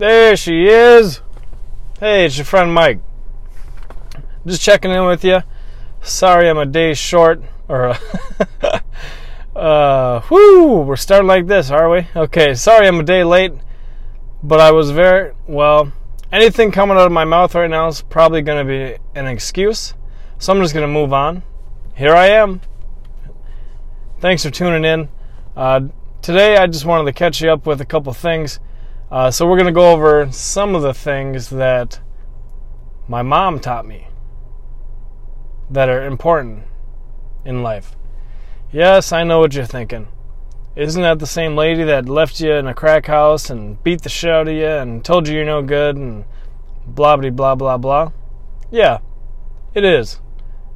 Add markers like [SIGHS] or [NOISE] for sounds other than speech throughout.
There she is. Hey, it's your friend Mike. Just checking in with you. Sorry I'm a day short. Or, [LAUGHS] uh, whoo, we're starting like this, are we? Okay, sorry I'm a day late, but I was very, well, anything coming out of my mouth right now is probably going to be an excuse. So I'm just going to move on. Here I am. Thanks for tuning in. Uh, today I just wanted to catch you up with a couple things. Uh, so we're going to go over some of the things that my mom taught me that are important in life. Yes, I know what you're thinking. Isn't that the same lady that left you in a crack house and beat the shit out of you and told you you're no good and blah blah blah blah blah? Yeah, it is.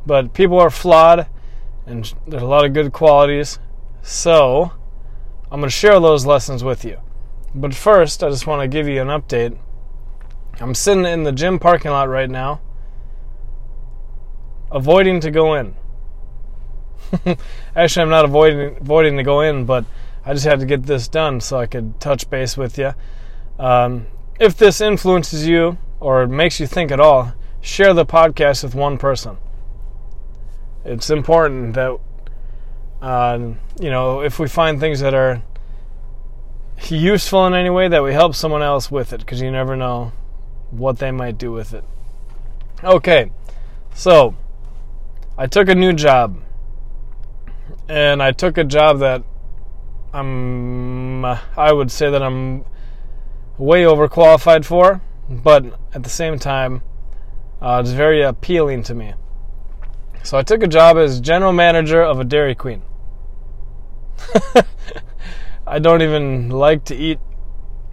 But people are flawed and there's a lot of good qualities. So, I'm going to share those lessons with you. But first, I just want to give you an update. I'm sitting in the gym parking lot right now, avoiding to go in. [LAUGHS] Actually, I'm not avoiding avoiding to go in, but I just had to get this done so I could touch base with you. Um, if this influences you or makes you think at all, share the podcast with one person. It's important that uh, you know if we find things that are useful in any way that we help someone else with it because you never know what they might do with it. Okay, so I took a new job, and I took a job that I'm I would say that I'm way overqualified for, but at the same time, uh, it's very appealing to me. So I took a job as general manager of a Dairy Queen. [LAUGHS] I don't even like to eat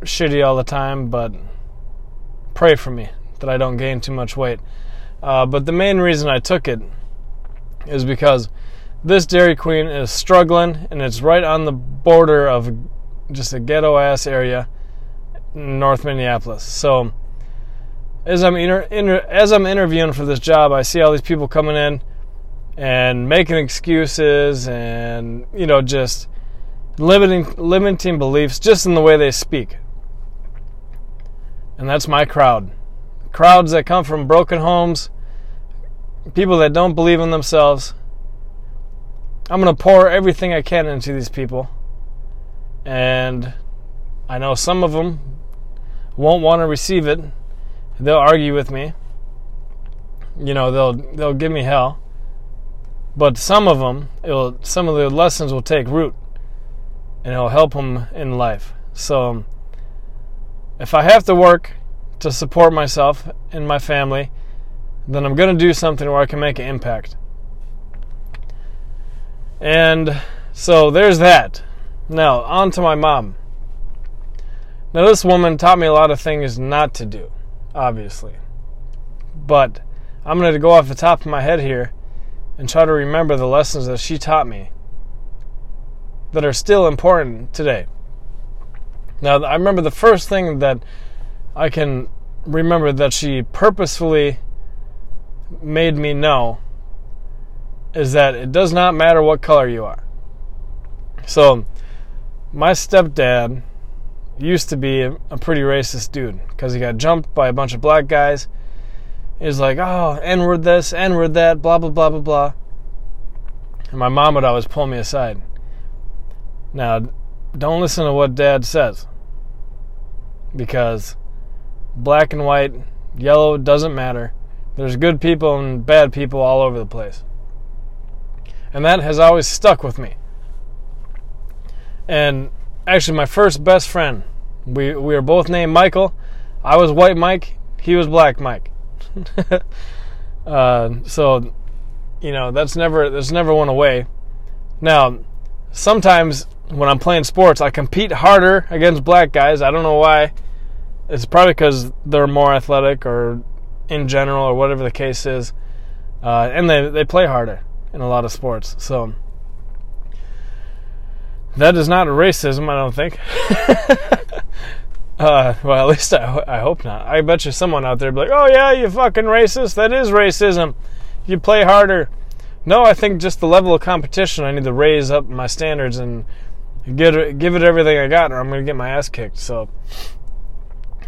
shitty all the time, but pray for me that I don't gain too much weight. Uh, but the main reason I took it is because this Dairy Queen is struggling and it's right on the border of just a ghetto ass area North Minneapolis. So as I'm inter- inter- as I'm interviewing for this job, I see all these people coming in and making excuses and you know just limiting limiting beliefs just in the way they speak. And that's my crowd. Crowds that come from broken homes, people that don't believe in themselves. I'm going to pour everything I can into these people. And I know some of them won't want to receive it. They'll argue with me. You know, they'll they'll give me hell. But some of them, it'll some of the lessons will take root and it'll help them in life. So, if I have to work to support myself and my family, then I'm going to do something where I can make an impact. And so there's that. Now, on to my mom. Now, this woman taught me a lot of things not to do, obviously. But I'm going to go off the top of my head here and try to remember the lessons that she taught me that are still important today. Now, I remember the first thing that I can remember that she purposefully made me know is that it does not matter what color you are. So, my stepdad used to be a, pretty racist dude because he got jumped by a bunch of black guys. He was like, oh, N word this, N word that, blah, blah, blah, blah, blah. And my mom would always pull me aside. Now, don't listen to what dad says because black and white, yellow doesn't matter. There's good people and bad people all over the place. And that has always stuck with me. And actually, my first best friend, we, we were both named Michael. I was white Mike, he was black Mike. [LAUGHS] uh, so, you know, that's never, that's never went away. Now, sometimes when I'm playing sports, I compete harder against black guys. I don't know why. It's probably because they're more athletic or in general or whatever the case is. Uh, and they, they play harder in a lot of sports. So that is not racism, I don't think. [LAUGHS] uh, well, at least I, I hope not. I bet you someone out there be like, oh, yeah, you fucking racist. That is racism. You play harder. No, I think just the level of competition, I need to raise up my standards and give it, give it everything I got, or I'm to get my ass kicked. So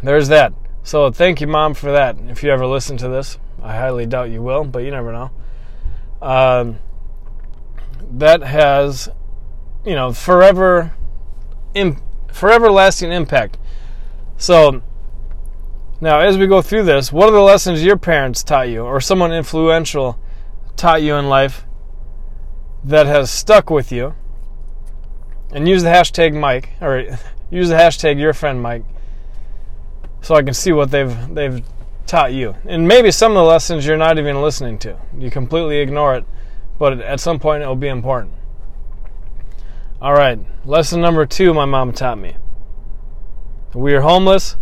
there's that. So thank you, mom, for that. If you ever listen to this, I highly doubt you will, but you never know. Um, that has, you know, forever, Im- forever lasting impact. So now, as we go through this, what are the lessons your parents taught you, or someone influential taught you in life that has stuck with you? And use the hashtag Mike, or [LAUGHS] use the hashtag your friend Mike, so I can see what they've they've taught you. And maybe some of the lessons you're not even listening to. You completely ignore it, but at some point it will be important. All right, lesson number two my mom taught me. We are homeless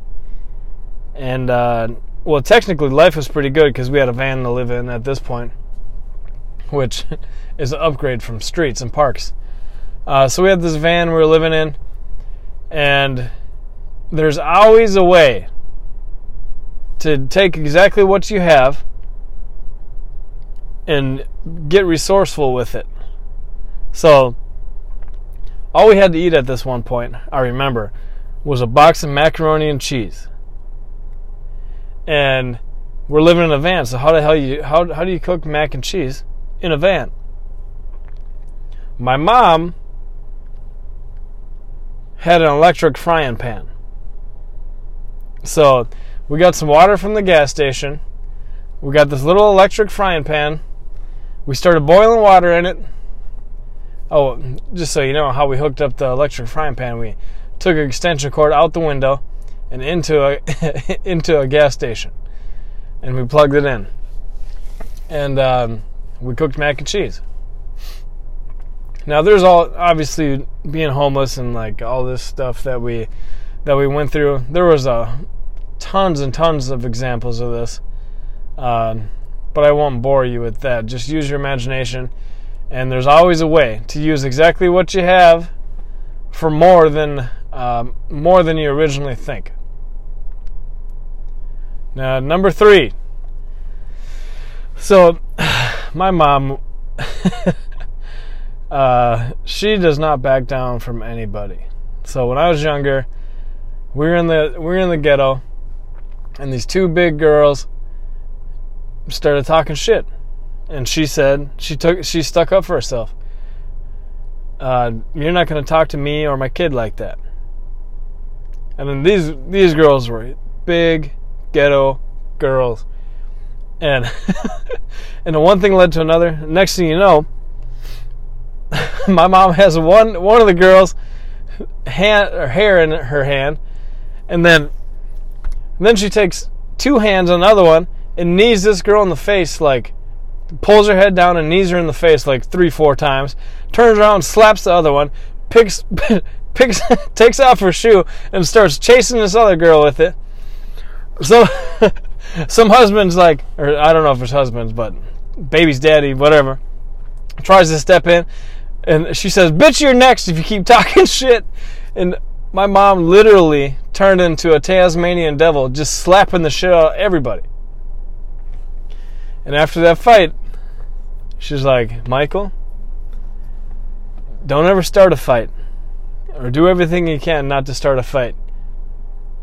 and uh, well, technically, life was pretty good because we had a van to live in at this point, which [LAUGHS] is an upgrade from streets and parks. Uh, so we had this van we were living in, and there's always a way to take exactly what you have and get resourceful with it. So, all we had to eat at this one point, I remember, was a box of macaroni and cheese and we're living in a van. So how the hell you how how do you cook mac and cheese in a van? My mom had an electric frying pan. So we got some water from the gas station. We got this little electric frying pan. We started boiling water in it. Oh, just so you know how we hooked up the electric frying pan, we took an extension cord out the window and into a [LAUGHS] into a gas station, and we plugged it in, and um, we cooked mac and cheese. Now, there's all obviously being homeless and like all this stuff that we that we went through. There was a uh, tons and tons of examples of this, uh, but I won't bore you with that. Just use your imagination, and there's always a way to use exactly what you have for more than um, more than you originally think. Now, number three. So, [SIGHS] my mom, [LAUGHS] uh, she does not back down from anybody. So when I was younger, we were in the we were in the ghetto, and these two big girls started talking shit, and she said she took she stuck up for herself. Uh, you're not going to talk to me or my kid like that. And then these these girls were big, ghetto girls. And [LAUGHS] and the one thing led to another. Next thing you know, [LAUGHS] my mom has one one of the girls hand or hair in her hand, and then and then she takes two hands on another one and knees this girl in the face like pulls her head down and knees her in the face like three four times turns around slaps the other one picks [LAUGHS] picks [LAUGHS] takes off her shoe and starts chasing this other girl with it. So some husbands like, or I don't know if it's husbands, but baby's daddy, whatever, tries to step in, and she says, "Bitch, you're next if you keep [LAUGHS] talking shit." And my mom literally turned into a Tasmanian devil, just slapping the shit out of everybody. And after that fight, she's like, Michael, don't ever start a fight, or do everything you can not to start a fight.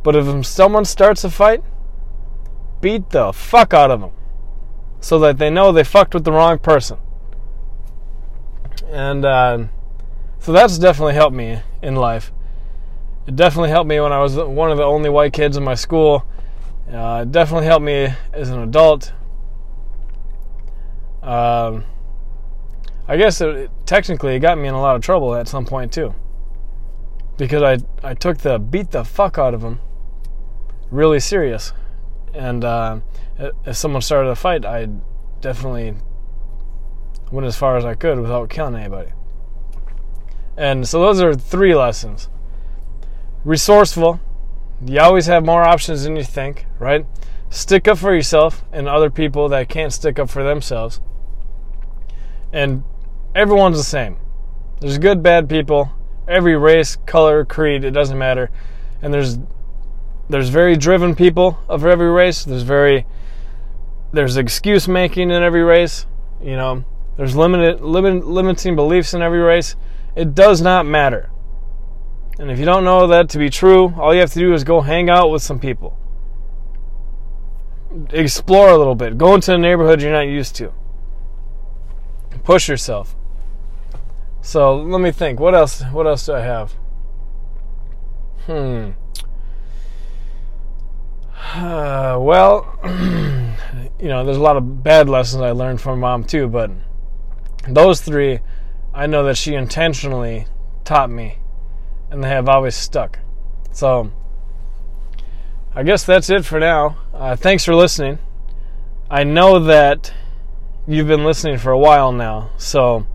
But if someone starts a fight, beat the fuck out of them so that they know they fucked with the wrong person. And uh, so that's definitely helped me in life. It definitely helped me when I was one of the only white kids in my school. Uh, it definitely helped me as an adult. Um, I guess it, technically it got me in a lot of trouble at some point too, because I I took the beat the fuck out of them really serious. And uh, if someone started a fight, I definitely went as far as I could without killing anybody. And so those are three lessons. Resourceful. You always have more options than you think, right? Stick up for yourself and other people that can't stick up for themselves. And everyone's the same. There's good, bad people. Every race, color, creed, it doesn't matter. And there's there's very driven people of every race. There's very there's excuse making in every race. You know, there's limited limit, limiting beliefs in every race. It does not matter. And if you don't know that to be true, all you have to do is go hang out with some people. Explore a little bit. Go into a neighborhood you're not used to. Push yourself. So let me think. What else? What else do I have? Hmm. [SIGHS] Uh, well, [CLEARS THROAT] you know, there's a lot of bad lessons I learned from mom too, but those three, I know that she intentionally taught me, and they have always stuck. So, I guess that's it for now. Uh, thanks for listening. I know that you've been listening for a while now, so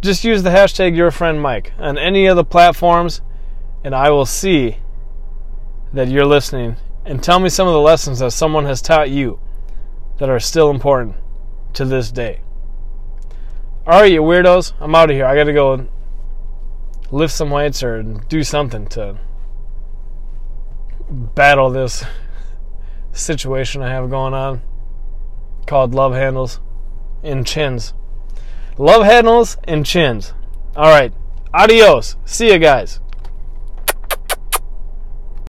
just use the hashtag your friend Mike on any of the platforms, and I will see that you're listening. And tell me some of the lessons that someone has taught you that are still important to this day. All right, you weirdos, I'm out of here. I got to go lift some weights or do something to battle this situation I have going on called love handles and chins. Love handles and chins. All right. Adios. See you guys.